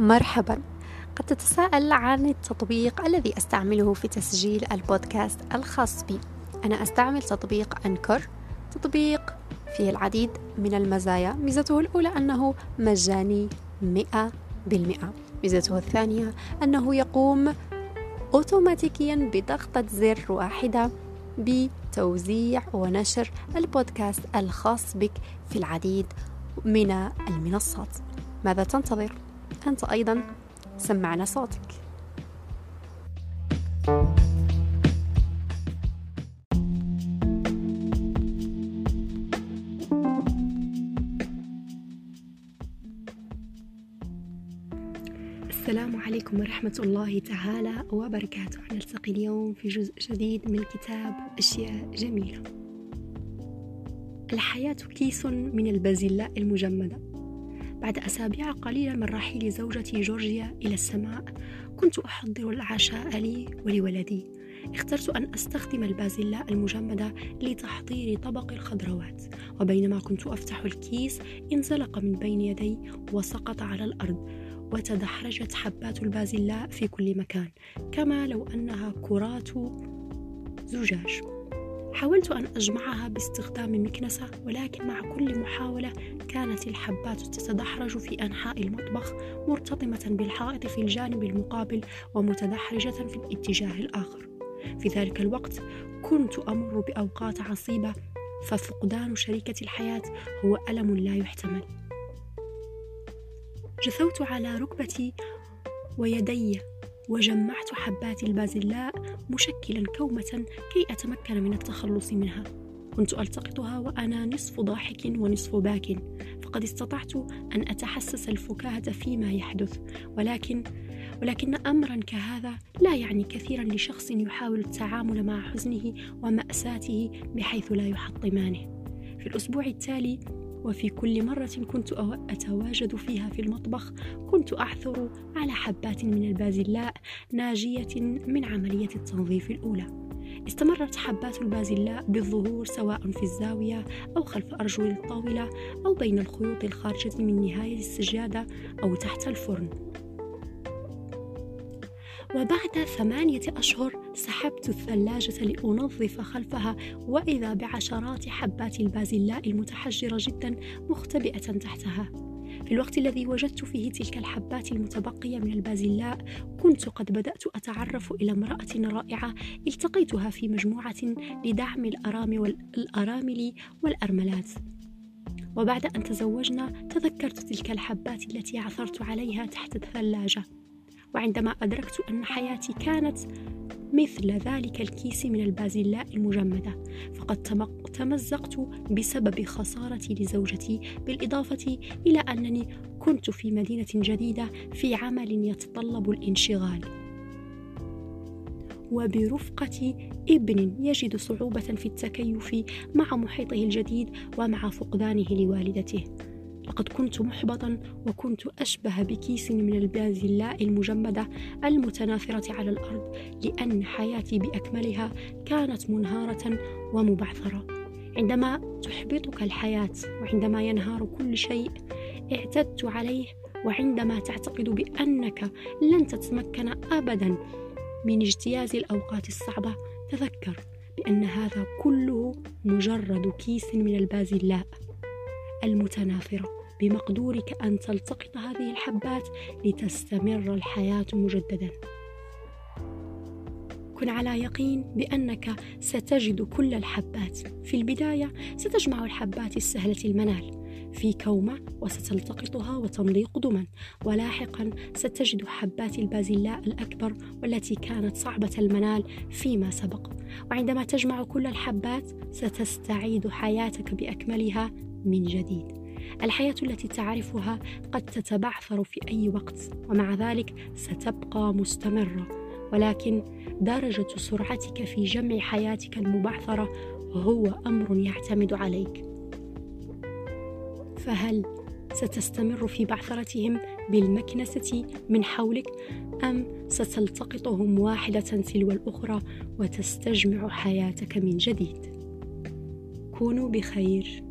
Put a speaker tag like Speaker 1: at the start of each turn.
Speaker 1: مرحبا. قد تتساءل عن التطبيق الذي أستعمله في تسجيل البودكاست الخاص بي. أنا أستعمل تطبيق أنكر. تطبيق فيه العديد من المزايا. ميزته الأولى أنه مجاني مئة بالمئة. ميزته الثانية أنه يقوم أوتوماتيكيا بضغطة زر واحدة بتوزيع ونشر البودكاست الخاص بك في العديد من المنصات. ماذا تنتظر؟ أنت أيضا سمعنا صوتك. السلام عليكم ورحمة الله تعالى وبركاته. نلتقي اليوم في جزء جديد من كتاب أشياء جميلة. الحياة كيس من البازلاء المجمدة. بعد أسابيع قليلة من رحيل زوجتي جورجيا إلى السماء كنت أحضر العشاء لي ولولدي. اخترت أن أستخدم البازلاء المجمدة لتحضير طبق الخضروات وبينما كنت أفتح الكيس انزلق من بين يدي وسقط على الأرض وتدحرجت حبات البازلاء في كل مكان كما لو أنها كرات زجاج. حاولت أن أجمعها باستخدام مكنسة ولكن مع كل محاولة كانت الحبات تتدحرج في أنحاء المطبخ مرتطمة بالحائط في الجانب المقابل ومتدحرجة في الاتجاه الآخر. في ذلك الوقت كنت أمر بأوقات عصيبة ففقدان شريكة الحياة هو ألم لا يحتمل. جثوت على ركبتي ويدي وجمعت حبات البازلاء مشكلا كومة كي أتمكن من التخلص منها. كنت ألتقطها وأنا نصف ضاحك ونصف باك. فقد استطعت أن أتحسس الفكاهة فيما يحدث. ولكن ولكن أمرا كهذا لا يعني كثيرا لشخص يحاول التعامل مع حزنه ومأساته بحيث لا يحطمانه. في الأسبوع التالي وفي كل مرة كنت أتواجد فيها في المطبخ كنت أعثر على حبات من البازلاء ناجية من عملية التنظيف الأولى. استمرت حبات البازلاء بالظهور سواء في الزاوية أو خلف أرجل الطاولة أو بين الخيوط الخارجة من نهاية السجادة أو تحت الفرن. وبعد ثمانية أشهر سحبت الثلاجة لأنظف خلفها وإذا بعشرات حبات البازلاء المتحجرة جدا مختبئة تحتها. في الوقت الذي وجدت فيه تلك الحبات المتبقية من البازلاء كنت قد بدأت أتعرف إلى امرأة رائعة التقيتها في مجموعة لدعم الأرامل والأرامل والأرملات. وبعد أن تزوجنا تذكرت تلك الحبات التي عثرت عليها تحت الثلاجة. وعندما أدركت أن حياتي كانت مثل ذلك الكيس من البازلاء المجمدة فقد تمزقت بسبب خسارتي لزوجتي بالإضافة إلى أنني كنت في مدينة جديدة في عمل يتطلب الانشغال. وبرفقة ابن يجد صعوبة في التكيف مع محيطه الجديد ومع فقدانه لوالدته. لقد كنت محبطا وكنت أشبه بكيس من البازلاء المجمدة المتناثرة على الأرض لأن حياتي بأكملها كانت منهارة ومبعثرة. عندما تحبطك الحياة وعندما ينهار كل شيء اعتدت عليه وعندما تعتقد بأنك لن تتمكن أبدا من اجتياز الأوقات الصعبة تذكر بأن هذا كله مجرد كيس من البازلاء المتناثرة. بمقدورك أن تلتقط هذه الحبات لتستمر الحياة مجددا. كن على يقين بأنك ستجد كل الحبات. في البداية ستجمع الحبات السهلة المنال. في كومة وستلتقطها وتمضي قدما. ولاحقا ستجد حبات البازلاء الأكبر والتي كانت صعبة المنال فيما سبق. وعندما تجمع كل الحبات ستستعيد حياتك بأكملها من جديد. الحياة التي تعرفها قد تتبعثر في أي وقت ومع ذلك ستبقى مستمرة. ولكن درجة سرعتك في جمع حياتك المبعثرة هو أمر يعتمد عليك. فهل ستستمر في بعثرتهم بالمكنسة من حولك أم ستلتقطهم واحدة تلو الأخرى وتستجمع حياتك من جديد؟ كونوا بخير.